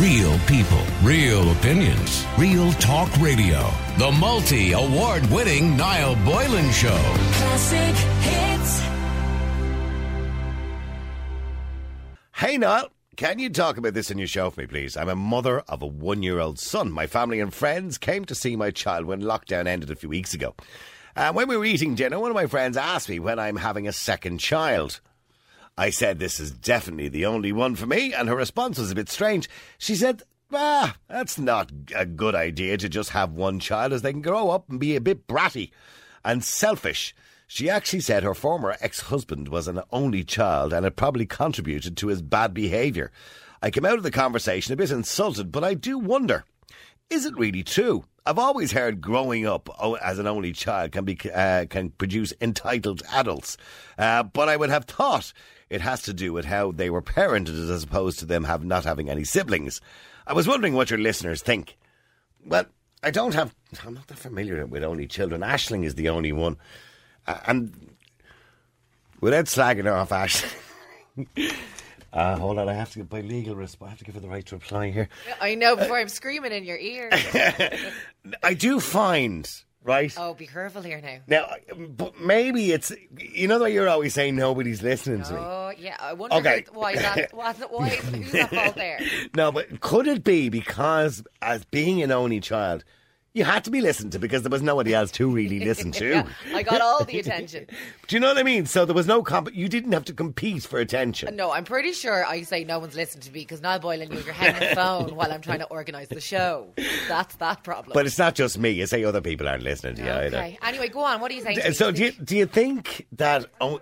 Real people, real opinions, real talk radio. The multi award winning Niall Boylan Show. Classic hits. Hey, Niall, can you talk about this in your show for me, please? I'm a mother of a one year old son. My family and friends came to see my child when lockdown ended a few weeks ago. And when we were eating dinner, one of my friends asked me when I'm having a second child. I said, This is definitely the only one for me, and her response was a bit strange. She said, Ah, that's not a good idea to just have one child, as they can grow up and be a bit bratty and selfish. She actually said her former ex husband was an only child and it probably contributed to his bad behaviour. I came out of the conversation a bit insulted, but I do wonder is it really true? I've always heard growing up as an only child can be uh, can produce entitled adults, uh, but I would have thought it has to do with how they were parented as opposed to them have not having any siblings. I was wondering what your listeners think. Well, I don't have. I'm not that familiar with only children. Ashling is the only one, uh, and without slagging her off Ashling. Uh, hold on, I have to get my legal response. I have to give her the right to reply here. I know before I'm screaming in your ear. I do find, right? oh, be careful here now. Now, but maybe it's you know the way you're always saying nobody's listening to me. Oh yeah, I wonder Okay. why that. Why who's at fault there? No, but could it be because as being an only child, you had to be listened to because there was nobody else to really listen to. Yeah, I got all the attention. Do you know what I mean? So there was no comp. You didn't have to compete for attention. No, I'm pretty sure I say no one's listening to me because Niall Boylan, you're hanging on the phone while I'm trying to organise the show. That's that problem. But it's not just me. You say other people aren't listening to you either. okay. Anyway, go on. What are you saying? me? So do you, do you think that o-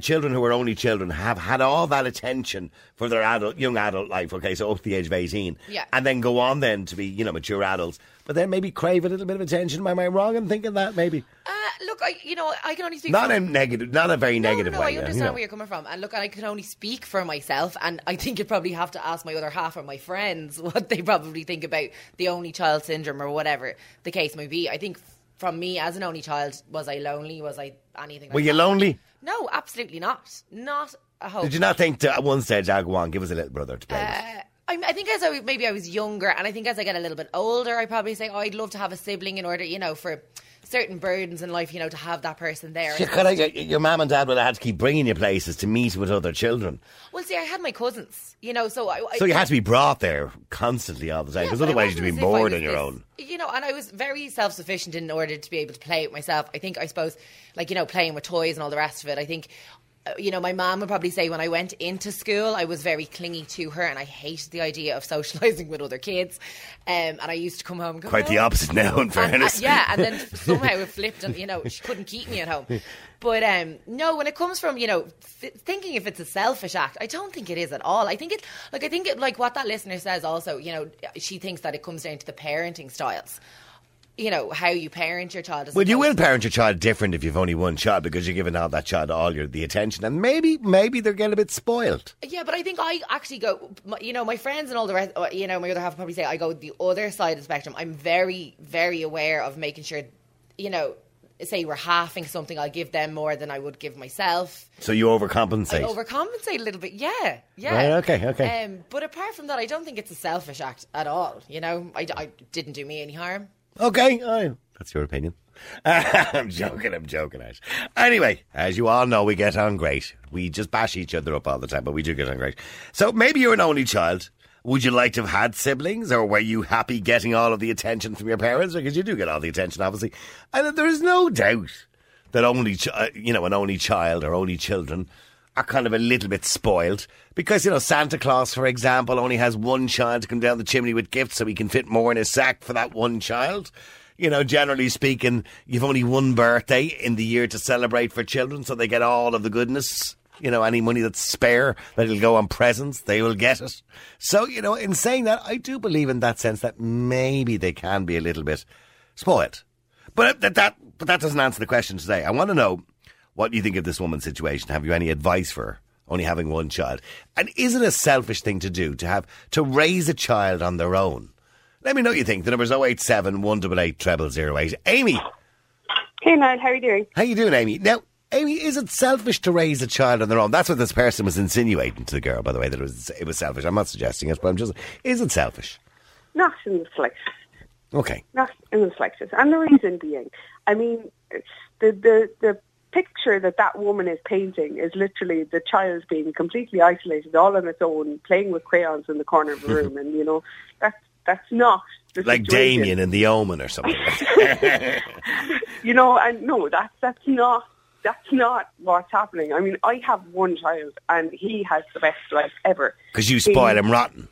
children who are only children have had all that attention for their adult young adult life? Okay, so up to the age of eighteen, Yeah. and then go on then to be you know mature adults, but then maybe crave a little bit of attention. Am I wrong in thinking that maybe Uh, look, I you know I can only speak. not for, a negative, not a very No, negative no, no, way? I understand you know. where you're coming from, and look, I can only speak for myself, and I think you'd probably have to ask my other half or my friends what they probably think about the only child syndrome or whatever the case may be. I think from me as an only child, was I lonely? Was I anything? Like Were you that? lonely? No, absolutely not. Not a hope. Did you not think to, at one stage, ah, go on, give us a little brother to play with? I, I think as I maybe I was younger, and I think as I get a little bit older, I probably say, "Oh, I'd love to have a sibling in order, you know, for certain burdens in life, you know, to have that person there." Have- your mum and dad would have had to keep bringing you places to meet with other children. Well, see, I had my cousins, you know, so I. I So you had to be brought there constantly all the time, because it otherwise you'd be as if I bored on your this- own. You know, and I was very self sufficient in order to be able to play it myself. I think, I suppose, like, you know, playing with toys and all the rest of it. I think, you know, my mom would probably say when I went into school, I was very clingy to her and I hated the idea of socialising with other kids. Um, and I used to come home go, Quite the "Oh." opposite now, in And, uh, fairness. yeah, and then somehow it flipped, and you know she couldn't keep me at home. But um, no, when it comes from you know th- thinking if it's a selfish act, I don't think it is at all. I think it like I think it like what that listener says also. You know, she thinks that it comes down to the parenting styles. You know how you parent your child. Well, you will parent your child different if you've only one child because you're giving all that child all your the attention, and maybe maybe they're getting a bit spoiled. Yeah, but I think I actually go. You know, my friends and all the rest. uh, You know, my other half probably say I go the other side of the spectrum. I'm very, very aware of making sure. You know, say we're halving something, I'll give them more than I would give myself. So you overcompensate. I overcompensate a little bit. Yeah, yeah. Right, okay, okay. Um, but apart from that, I don't think it's a selfish act at all. You know, I, I didn't do me any harm. Okay, oh, that's your opinion. I'm joking. I'm joking. Ash. Anyway, as you all know, we get on great. We just bash each other up all the time, but we do get on great. So maybe you're an only child. Would you like to have had siblings, or were you happy getting all of the attention from your parents? Because you do get all the attention, obviously. And there is no doubt that only, ch- uh, you know, an only child or only children are kind of a little bit spoiled because you know Santa Claus, for example, only has one child to come down the chimney with gifts, so he can fit more in his sack for that one child. You know, generally speaking, you've only one birthday in the year to celebrate for children, so they get all of the goodness. You know, any money that's spare that'll go on presents, they will get it. So, you know, in saying that, I do believe in that sense that maybe they can be a little bit spoiled. But that, that but that doesn't answer the question today. I want to know what do you think of this woman's situation. Have you any advice for her? Only having one child, and is it a selfish thing to do to have to raise a child on their own? Let me know what you think. The number's 087 188 0008. Amy, Hey Niall, how are you doing? how you doing, Amy? Now, Amy, is it selfish to raise a child on their own? That's what this person was insinuating to the girl, by the way, that it was it was selfish. I'm not suggesting it, but I'm just is it selfish? Not in the slightest. Okay. Not in the slightest. And the reason being, I mean, the the the picture that that woman is painting is literally the child being completely isolated, all on its own, playing with crayons in the corner of the room, and you know that's that's not the Like situation. Damien in The Omen or something. you know, and no, that's that's not that's not what's happening. I mean, I have one child, and he has the best life ever. Because you spoil him rotten.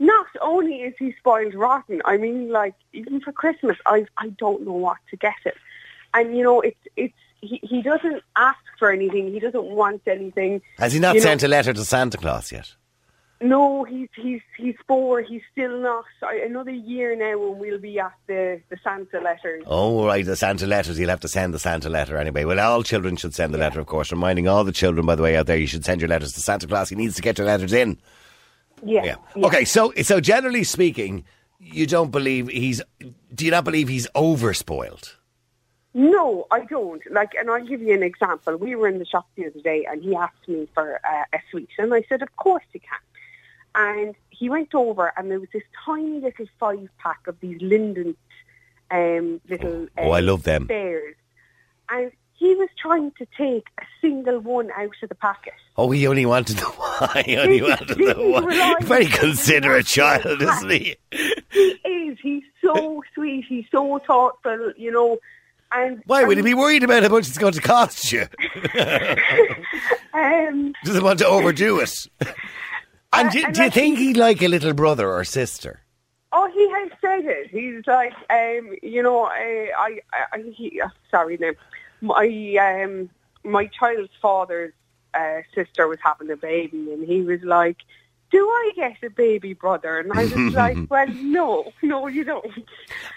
Not only is he spoiled rotten, I mean, like even for Christmas, I I don't know what to get him, and you know, it's it's he he doesn't ask for anything, he doesn't want anything. Has he not You know- sent a letter to Santa Claus yet? No, he's he's he's four. He's still not. I, another year now, when we'll be at the the Santa letters. Oh, right, the Santa letters. He'll have to send the Santa letter anyway. Well, all children should send the letter, of course. Reminding all the children, by the way, out there, you should send your letters to Santa Claus. He needs to get your letters in. Yeah. Yeah. yeah. Okay, so so generally speaking, you don't believe he's. Do you not believe he's overspoiled? No, I don't. Like, and I'll give you an example. We were in the shop the other day, and he asked me for uh, a sweet, and I said, "Of course you can." And he went over, and there was this tiny little five pack of these Linden um, little. Oh, I um, love them. Bears, and he was trying to take a single one out of the packet. Oh, he only wanted the one. He only wanted the one. Very considerate child, isn't he? He is. He's so sweet. He's so thoughtful. You know. And Why would he be worried about how much it's going to cost you? Um, Doesn't want to overdo it. And do, and do you think he'd like a little brother or sister? Oh, he has said it. He's like, um, you know, I, I, I he, uh, sorry now, my, um, my child's father's uh, sister was having a baby, and he was like, "Do I get a baby brother?" And I was like, "Well, no, no, you don't."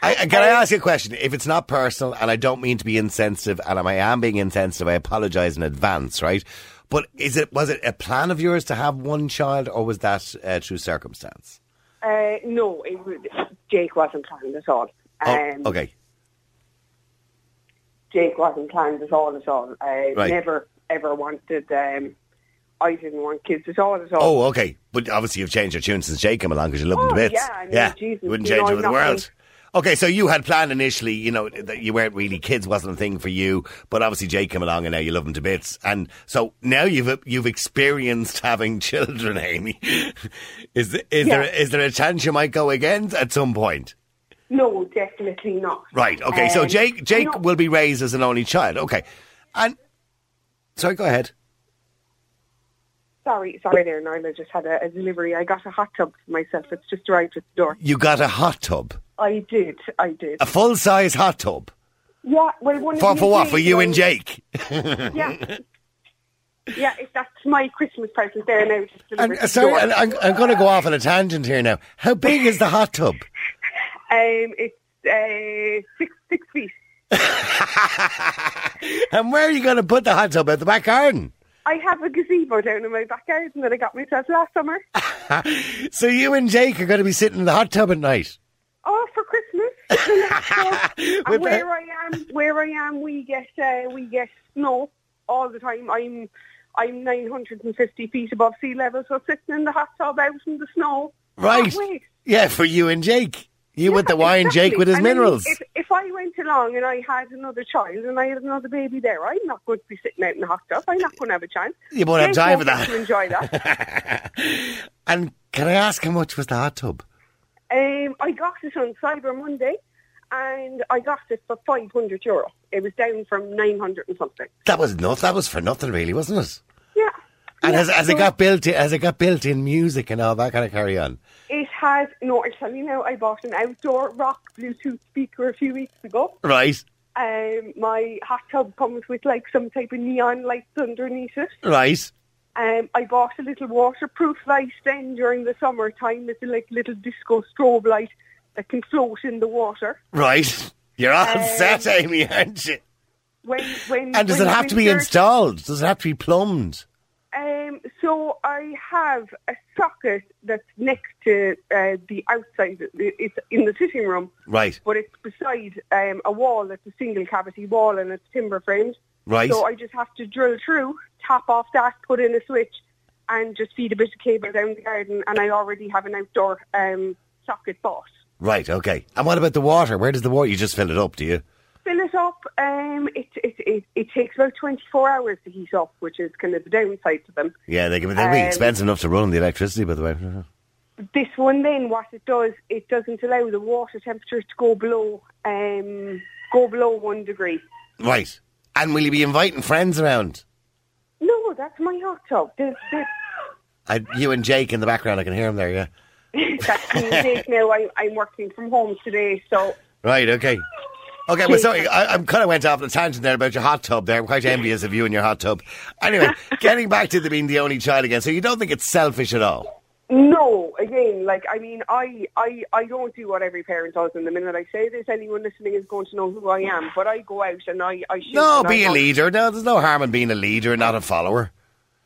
I, I- can I ask you a question? If it's not personal, and I don't mean to be insensitive, and I am being insensitive, I apologise in advance, right? But is it was it a plan of yours to have one child, or was that uh, through circumstance? Uh, no, it Jake wasn't planned at all. Oh, Um, okay. Jake wasn't planned at all at all. I Right. never ever wanted. Um, I didn't want kids at all at all. Oh, okay. But obviously you've changed your tune since Jake came along because you love him to Oh, bits. yeah, I mean, Jesus, you wouldn't change it for the world. Okay, so you had planned initially, you know, that you weren't really kids wasn't a thing for you, but obviously Jake came along and now you love him to bits, and so now you've you've experienced having children, Amy. is is Yeah. there is there a chance you might go again at some point? No, definitely not. Right. Okay. so Um, Jake Jake will be raised as an only child. Okay, and sorry, go ahead. Sorry, sorry there, Niall. I just had a, a delivery. I got a hot tub for myself. It's just arrived at the door. You got a hot tub, I did, I did. a full size hot tub Yeah, well, one for for what? For you and Jake. Yeah. Yeah, if that's my Christmas present there now. And, uh, sorry, and I'm, I'm going to go off on a tangent here now. How big is the hot tub? Um, it's uh, six six feet. and where are you going to put the hot tub? At the back garden? I have a gazebo down in my back garden that I got myself last summer. So you and Jake are going to be sitting in the hot tub at night? Oh, for Christmas. And where I am, where I am, we get uh, we get snow all the time. I'm I'm 950 feet above sea level, so sitting in the hot tub out in the snow. Right. Yeah, for you and Jake. You with the wine, exactly. Jake with his And I mean, minerals. if, if I went along and I had another child and I had another baby there, I'm not going to be sitting out in the hot tub. I'm not going to have a chance. You won't have time for that. To enjoy that. and can I ask how much was the hot tub? um, I got it on Cyber Monday, and I got it for 500 euro. It was down from 900 and something. That was enough. That was for nothing, really, wasn't it? Yeah. And Yeah, has, has it got built? In, has it got built in music and all that kind of carry on? It has, no, I tell you now, I bought an outdoor rock Bluetooth speaker a few weeks ago. Right, Um, my hot tub comes with like some type of neon lights underneath it. right. Um, I bought a little waterproof light then during the summertime. It's a like little disco strobe light that can float in the water. Right. You're all Um, set, Amy, aren't you? When, when, And does it have to be installed? Does it have to be plumbed? Um, so I have a socket that's next to uh, the outside. It's in the sitting room, Right. but it's beside um, a wall that's a single cavity wall and it's timber framed. Right. So I just have to drill through, tap off that, put in a switch, and just feed a bit of cable down the garden. And I already have an outdoor um, socket bought. Right, okay. And what about the water? Where does the water? You just fill it up, do you? Fill it up. Um, it, it it it takes about 24 hours to heat up, which is kind of the downside to them. Yeah, they can they'll be Um, expensive enough to run the electricity, by the way. This one then, what it does, it doesn't allow the water temperature to go below um, go below one degree. Right. And will you be inviting friends around? No, that's my hot tub. This, I, you and Jake in the background, I can hear him there, yeah. that's the mistake now. I'm, I'm working from home today, so Right, okay. Okay, well, sorry, I, I kind of went off on a tangent there about your hot tub there. I'm quite envious of you and your hot tub. Anyway, getting back to the being the only child again. So you don't think it's selfish at all? No, again, like I mean, I, I, I don't do what every parent does. And the minute I say this, anyone listening is going to know who I am. But I go out and I, I shoot. No, and be I a leader. No, there's no harm in being a leader, and not a follower.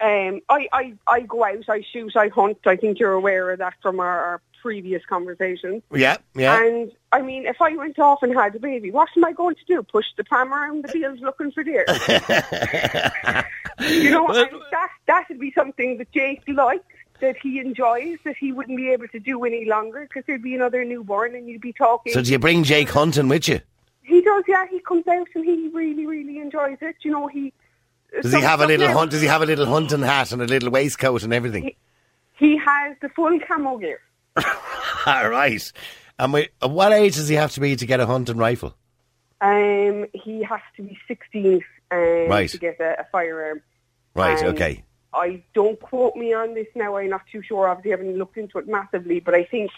Um, I, I, I go out, I shoot, I hunt. I think you're aware of that from our, our previous conversations. Yeah, yeah. And I mean, if I went off and had a baby, what am I going to do? Push the pram around the fields looking for deer? you know, and that that would be something that Jake likes, that he enjoys, that he wouldn't be able to do any longer because there'd be another newborn, and you'd be talking. So do you bring Jake hunting with you? he does, yeah. He comes out and he really, really enjoys it. You know, he. Does he have a little hunt? Does he have a little hunting hat and a little waistcoat and everything? He has the full camo gear. All right. And we, at what age does he have to be to get a hunting rifle? Um, he has to be 16 um, Right. to get a, a firearm. Right. Um, okay. I don't quote me on this now. I'm not too sure. Obviously, I haven't looked into it massively, but I think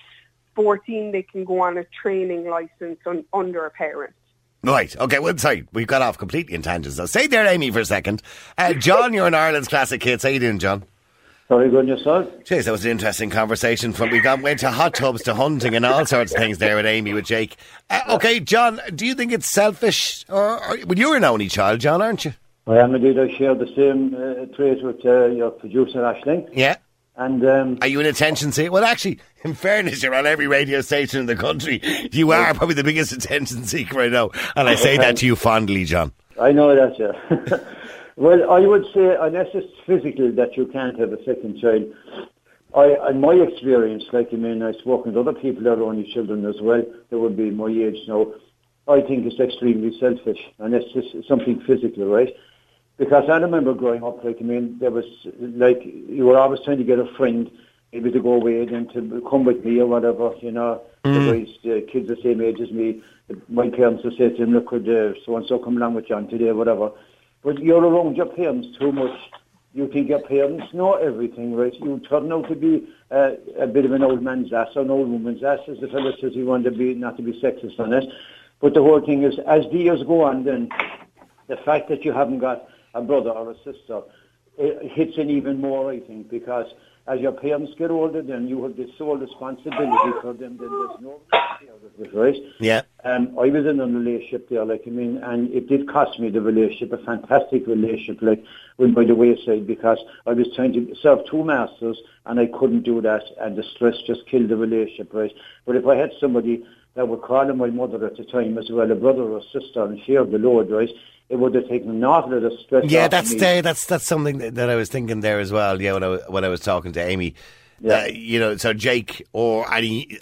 14 they can go on a training license on, under a parent. Right. Okay. Well, sorry, we've got off completely in tangents. So stay there, Amy, for a second. Uh, John, you're in Ireland's Classic Hits. How you doing, John? Very good yourself. Jeez, that was an interesting conversation. From we got went to hot tubs to hunting and all sorts of things there with Amy with Jake. Uh, okay, John, do you think it's selfish? Or, or well, you're an only child, John, aren't you? I am indeed. I share the same uh, trait with uh, your producer Ashling, Yeah. And um, Are you an attention seeker? Well, actually, in fairness, you're on every radio station in the country. You are probably the biggest attention seeker I know, and I say that to you fondly, John. I know that. Yeah. well, I would say unless it's physical that you can't have a second child. I, in my experience, like I mean, I've spoken to other people that are only children as well. That would be my age now. I think it's extremely selfish, and it's just something physical, right? Because I remember growing up, like I mean, there was like you were always trying to get a friend, maybe to go away and to come with me or whatever, you know. The guys, the kids the same age as me. My parents would say to them, "Look, could uh, so and so come along with John today, whatever." But you're around your parents too much. You think your parents know everything, right? You turn out to be uh, a bit of an old man's ass or an old woman's ass, as the fellow says he wanted to be, not to be sexist on it. But the whole thing is, as the years go on, then the fact that you haven't got a brother or a sister it hits in even more, I think, because as your parents get older, then you have this sole responsibility for them. Then there's no mercy out of it, right? Yeah. Um, I was in a relationship there, like I mean, and it did cost me the relationship, a fantastic relationship, like went by the wayside because I was trying to serve two masters and I couldn't do that, and the stress just killed the relationship, right? But if I had somebody that would call on my mother at the time as well, a brother or sister, and share the load, right? It would have taken an awful lot of stress. Yeah, that's the, that's that's something that, I was thinking there as well. Yeah, when I when I was talking to Amy, Yeah. uh, you know, so Jake or any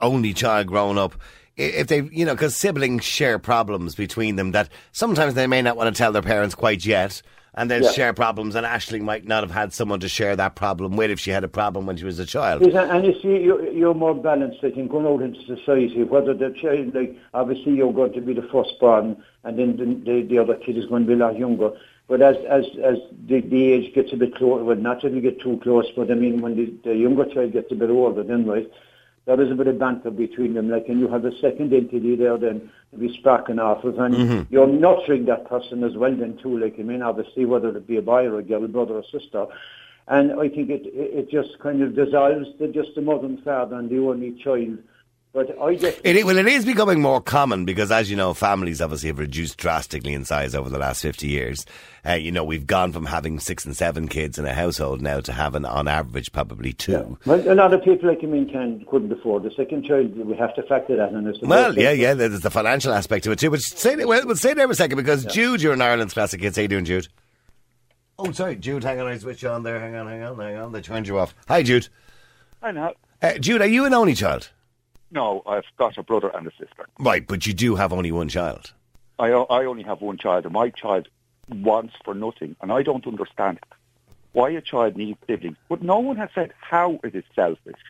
only child growing up, if they, you know, because siblings share problems between them that sometimes they may not want to tell their parents quite yet, and they'll Yeah. share problems. And Ashley might not have had someone to share that problem with if she had a problem when she was a child. Yes, and you see, you're, you're more balanced, I think, going out into society. Whether the child, like, obviously you're going to be the firstborn, and then the, the, the other kid is going to be a lot younger. But as as as the, the age gets a bit closer, well, not that we get too close, but I mean, when the, the younger child gets a bit older, then right, there is a bit of banter between them, like, and you have a second entity there, then be sparking off of, and mm-hmm. you're nurturing that person as well, then too. Like, I mean, obviously, whether it be a boy or a girl, brother or sister. And I think it it it just kind of dissolves the just the mother and father and the only child. But I just It, well, it is becoming more common because, as you know, families obviously have reduced drastically in size over the last 50 years. Uh, you know, we've gone from having six and seven kids in a household now to having, on average, probably two. Well, a lot of people like me can couldn't afford the second child. We have to factor that in. as the Well, yeah, yeah, there's the financial aspect to it too. But say, there- well, we'll stay there for a second because Jude, you're an Ireland's Classic Hits. How you doing, Jude? Oh, sorry, Jude. Hang on, I switch you on there. Hang on, hang on, hang on. They turned you off. Hi, Jude. I know. Uh, Jude, are you an only child? No, I've got a brother and a sister. Right, but you do have only one child. I, I only have one child, and my child wants for nothing, and I don't understand why a child needs siblings. But no one has said how it is selfish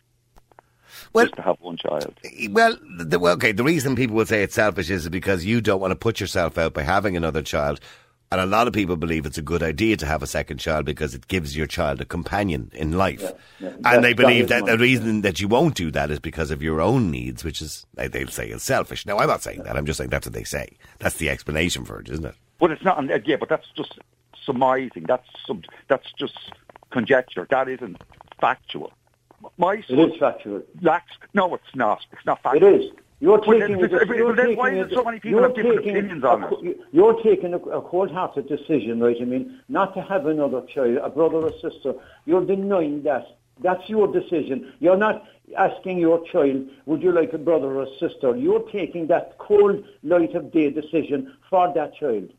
Well, just to have one child. Well, the, well, okay. The reason people will say it's selfish is because you don't want to put yourself out by having another child, and a lot of people believe it's a good idea to have a second child because it gives your child a companion in life, yeah. and That- they believe is that the reason that you won't do that is because of your own needs, which is they- they'll say is selfish. Now, I'm not saying that. I'm just saying that's what they say. That's the explanation for it, isn't it? But it's not. and, Yeah, but that's just surmising. That's sub, that's just conjecture. That isn't factual. My It son is factual. lacks. No, it's not. It's not It factual. is. You're Well, taking. then- a- you're then why taking is it so many people you're have different taking opinions a- on it? You're taking a, a cold-hearted decision, right? I mean, not to have another child, a brother or sister. You're denying that. That's your decision. You're not asking your child, would you like a brother or a sister? You're taking that cold light of day decision for that child.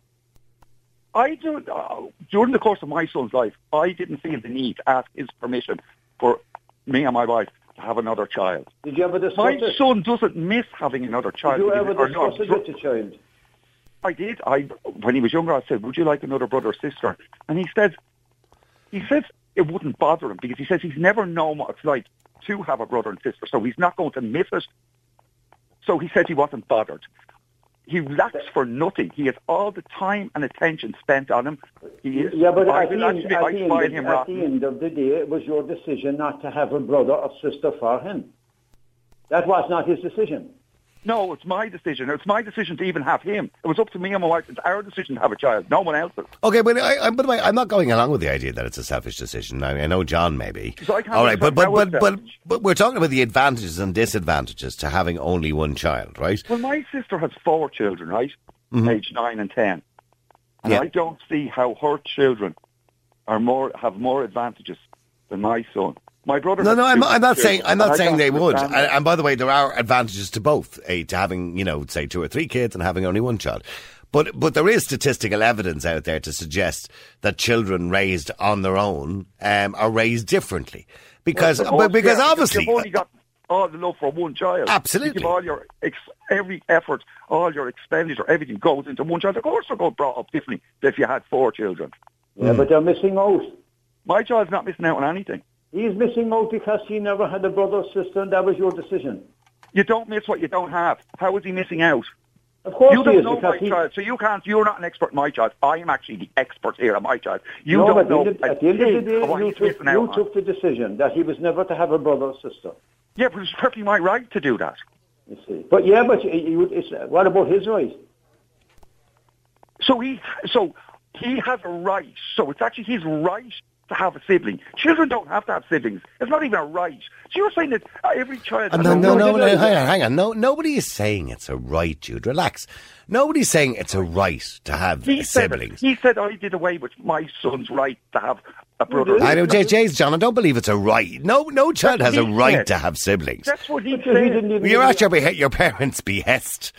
I do, uh, during the course of my son's life, I didn't feel the need to ask his permission for me and my wife to have another child. Did you ever discuss My it? son doesn't miss having another child. Did you ever no, discuss it with the child? I did. I when he was younger, I said, "Would you like another brother or sister?" And he said, he says it wouldn't bother him because he says he's never known what it's like to have a brother and sister, so he's not going to miss it. So he said he wasn't bothered. He lacks for nothing. He has all the time and attention spent on him. He is. Yeah, but I at, the end, actually, at, the end, him at the end of the day, it was your decision not to have a brother or sister for him. That was not his decision. No, it's my decision. It's my decision to even have him. It was up to me and my wife. It's our decision to have a child. No one else's. Okay, but I, I, by the way, I'm not going along with the idea that it's a selfish decision. I, I know John maybe. So All right, but but but, but but we're talking about the advantages and disadvantages to having only one child, right? Well, my sister has four children, right? Age nine and ten, and Mm-hmm. Yeah. I don't see how her children are more have more advantages than my son. My brother. No, no, I'm not, I'm not saying I'm not saying they would. And, and by the way, there are advantages to both, eh, to having you know, say two or three kids and having only one child. But but there is statistical evidence out there to suggest that children raised on their own um, are raised differently because Of course, because yeah, obviously you've only got all the love for one child. Absolutely. You give all your ex- every effort, all your expenditure, everything goes into one child. Of course, they're going brought up differently than if you had four children. Yeah, but they're missing out. My child's not missing out on anything. He's missing out because he never had a brother or sister, and that was your decision. You don't miss what you don't have. How is he missing out? Of course You he don't is, know because my he... child, so you can't. You're not an expert in my child. I am actually the expert here on my child. You no, don't know at the, at the end of the day, you, took, you took the decision that he was never to have a brother or sister. Yeah, but it's perfectly my right to do that. You see, but yeah, but you, you, it's, what about his right? So he, so he has a right. So it's actually his right to have a sibling. Children don't have to have siblings. It's not even a right. So you're saying that uh, every child. No, no, no, no, hang on, hang on. No, nobody is saying it's a right, Jude. Relax. Nobody's saying it's a right to have He said, it. siblings. he said I did away with my son's right to have a brother. I know, Jay, Jay's John. I don't believe it's a right. No, no child has a right said. to have siblings. That's what he he said. You're at your behe- your parents' behest,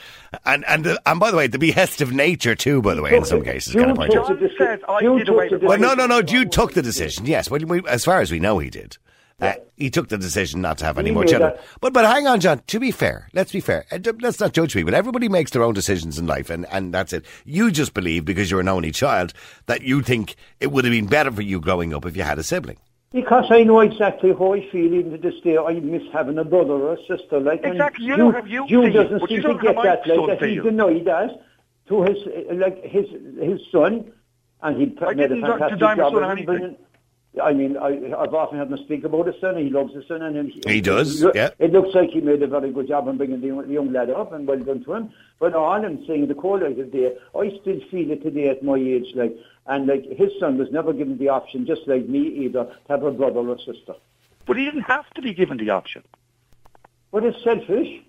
and and uh, and by the way, the behest of nature too. By the way, in some cases, You can I point out? the John said I did took away the with Well, no, no, no. Jude took the decision. Yes, well, we, as far as we know, he did. Uh, he took the decision not to have any He more children. that- But but hang on, John. To be fair, let's be fair. Uh, Let's not judge people. Everybody makes their own decisions in life, and, and that's it. You just believe because you're an only child that you think it would have been better for you growing up if you had a sibling. Because I know exactly how I feel even to this day. I miss having a brother or a sister. Like and Exactly, you Jude- know how you Jude feel, doesn't but seem you to don't get have that. my Like son that he feel. denied that to his uh, like his his son, and he I made a didn't fantastic deny my job son of him anything. bringing- I mean, I, I've often had him speak about his son. and He loves his son, and he, He does, it, yeah. It looks like he made a very good job in bringing the young, the young lad up, and well done to him. But all I'm saying, the cold light of day, I still feel it today at my age, like, and like his son was never given the option, just like me either, to have a brother or sister. But he didn't have to be given the option. But it's selfish.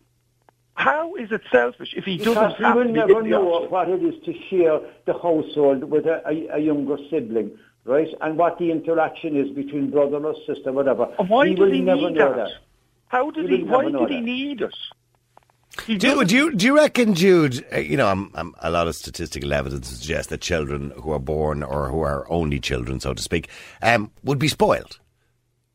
How is it selfish if he Because doesn't he have will to never get the know option? what it is to share the household with a, a, a younger sibling, right? And what the interaction is between brother or sister, whatever. And why he does will he never need know that? that. How did He he? Why never did he that. need us? Do, do you do you reckon, Jude? uh, You know, I'm, I'm, a lot of statistical evidence suggests that children who are born or who are only children, so to speak, um, would be spoiled.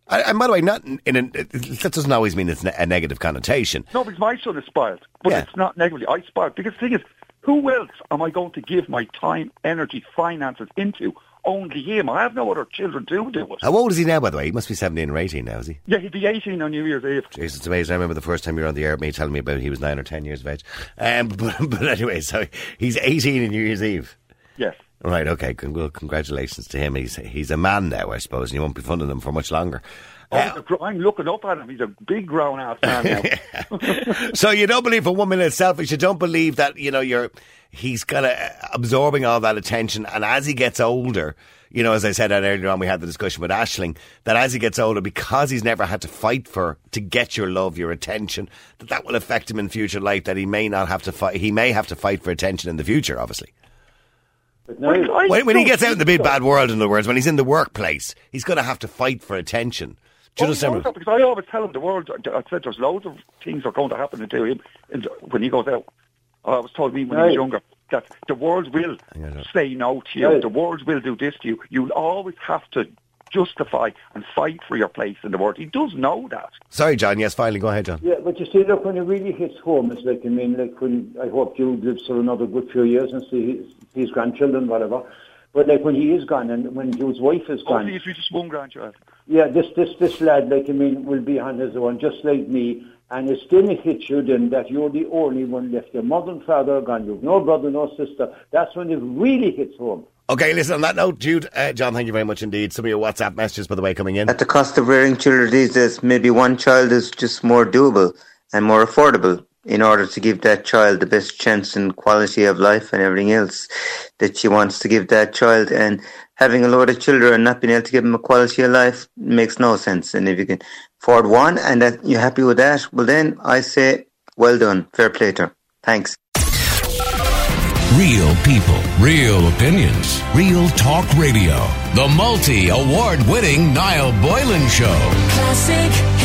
I- And by the way, not in, in an, that doesn't always mean it's a negative connotation. No, because my son is spoiled, but Yeah. it's not negatively. I spoiled because the thing is, who else am I going to give my time, energy, finances into? Only him. I have no other children to do it. How old is he now, by the way? He must be 17 or 18 now, is he? Yeah, he'd be 18 on New Year's Eve. Jeez, it's amazing. I remember the first time you were on the air, me telling me about he was 9 or 10 years of age. Um, but, but anyway, so he's 18 on New Year's Eve. Yes. Right, okay. Well, congratulations to him. He's he's a man now, I suppose, and you won't be funding him for much longer. He's a gr- I'm looking up at him. He's a big grown ass man now. so you don't believe for one minute it's selfish. You don't believe that you know you're he's kind of absorbing all that attention, and as he gets older, you know, as I said earlier on, we had the discussion with Ashling that as he gets older, because he's never had to fight for to get your love, your attention, that that will affect him in future life. That he may not have to fight. He may have to fight for attention in the future, obviously. But now, When, when he gets out in the big bad world, in other words, when he's in the workplace, he's going to have to fight for attention. Do you Oh, he understand? knows that because I always tell him the world. I said there's loads of things are going to happen to him and when he goes out. I was told me when he was younger that the world will say no to you. Right. The world will do this to you. You'll always have to justify and fight for your place in the world. He does know that. Sorry, John. Yes, finally, go ahead, John. Yeah, but you see, look, when it really hits home, it's like, I mean, like when, I hope Jude lives for another good few years and see his, his grandchildren, whatever. But like when he is gone and when Jude's wife is gone. gone, please, we just one grandchild. yeah, this, this, this lad, like, I mean, will be on his own, just like me. And it's then it hits you then that you're the only one left. Your mother and father are gone. You've no brother, no sister. That's when it really hits home. Okay, listen, on that note, Jude, uh, John, thank you very much indeed. Some of your WhatsApp messages, by the way, coming in. At the cost of rearing children these days, maybe one child is just more doable and more affordable in order to give that child the best chance and quality of life and everything else that she wants to give that child. And having a load of children and not being able to give them a quality of life makes no sense. And if you can afford one and that you're happy with that, well then I say, well done, fair play to her. Thanks. Real people, real opinions, real talk radio. The multi award winning Niall Boylan Show. Classic hits.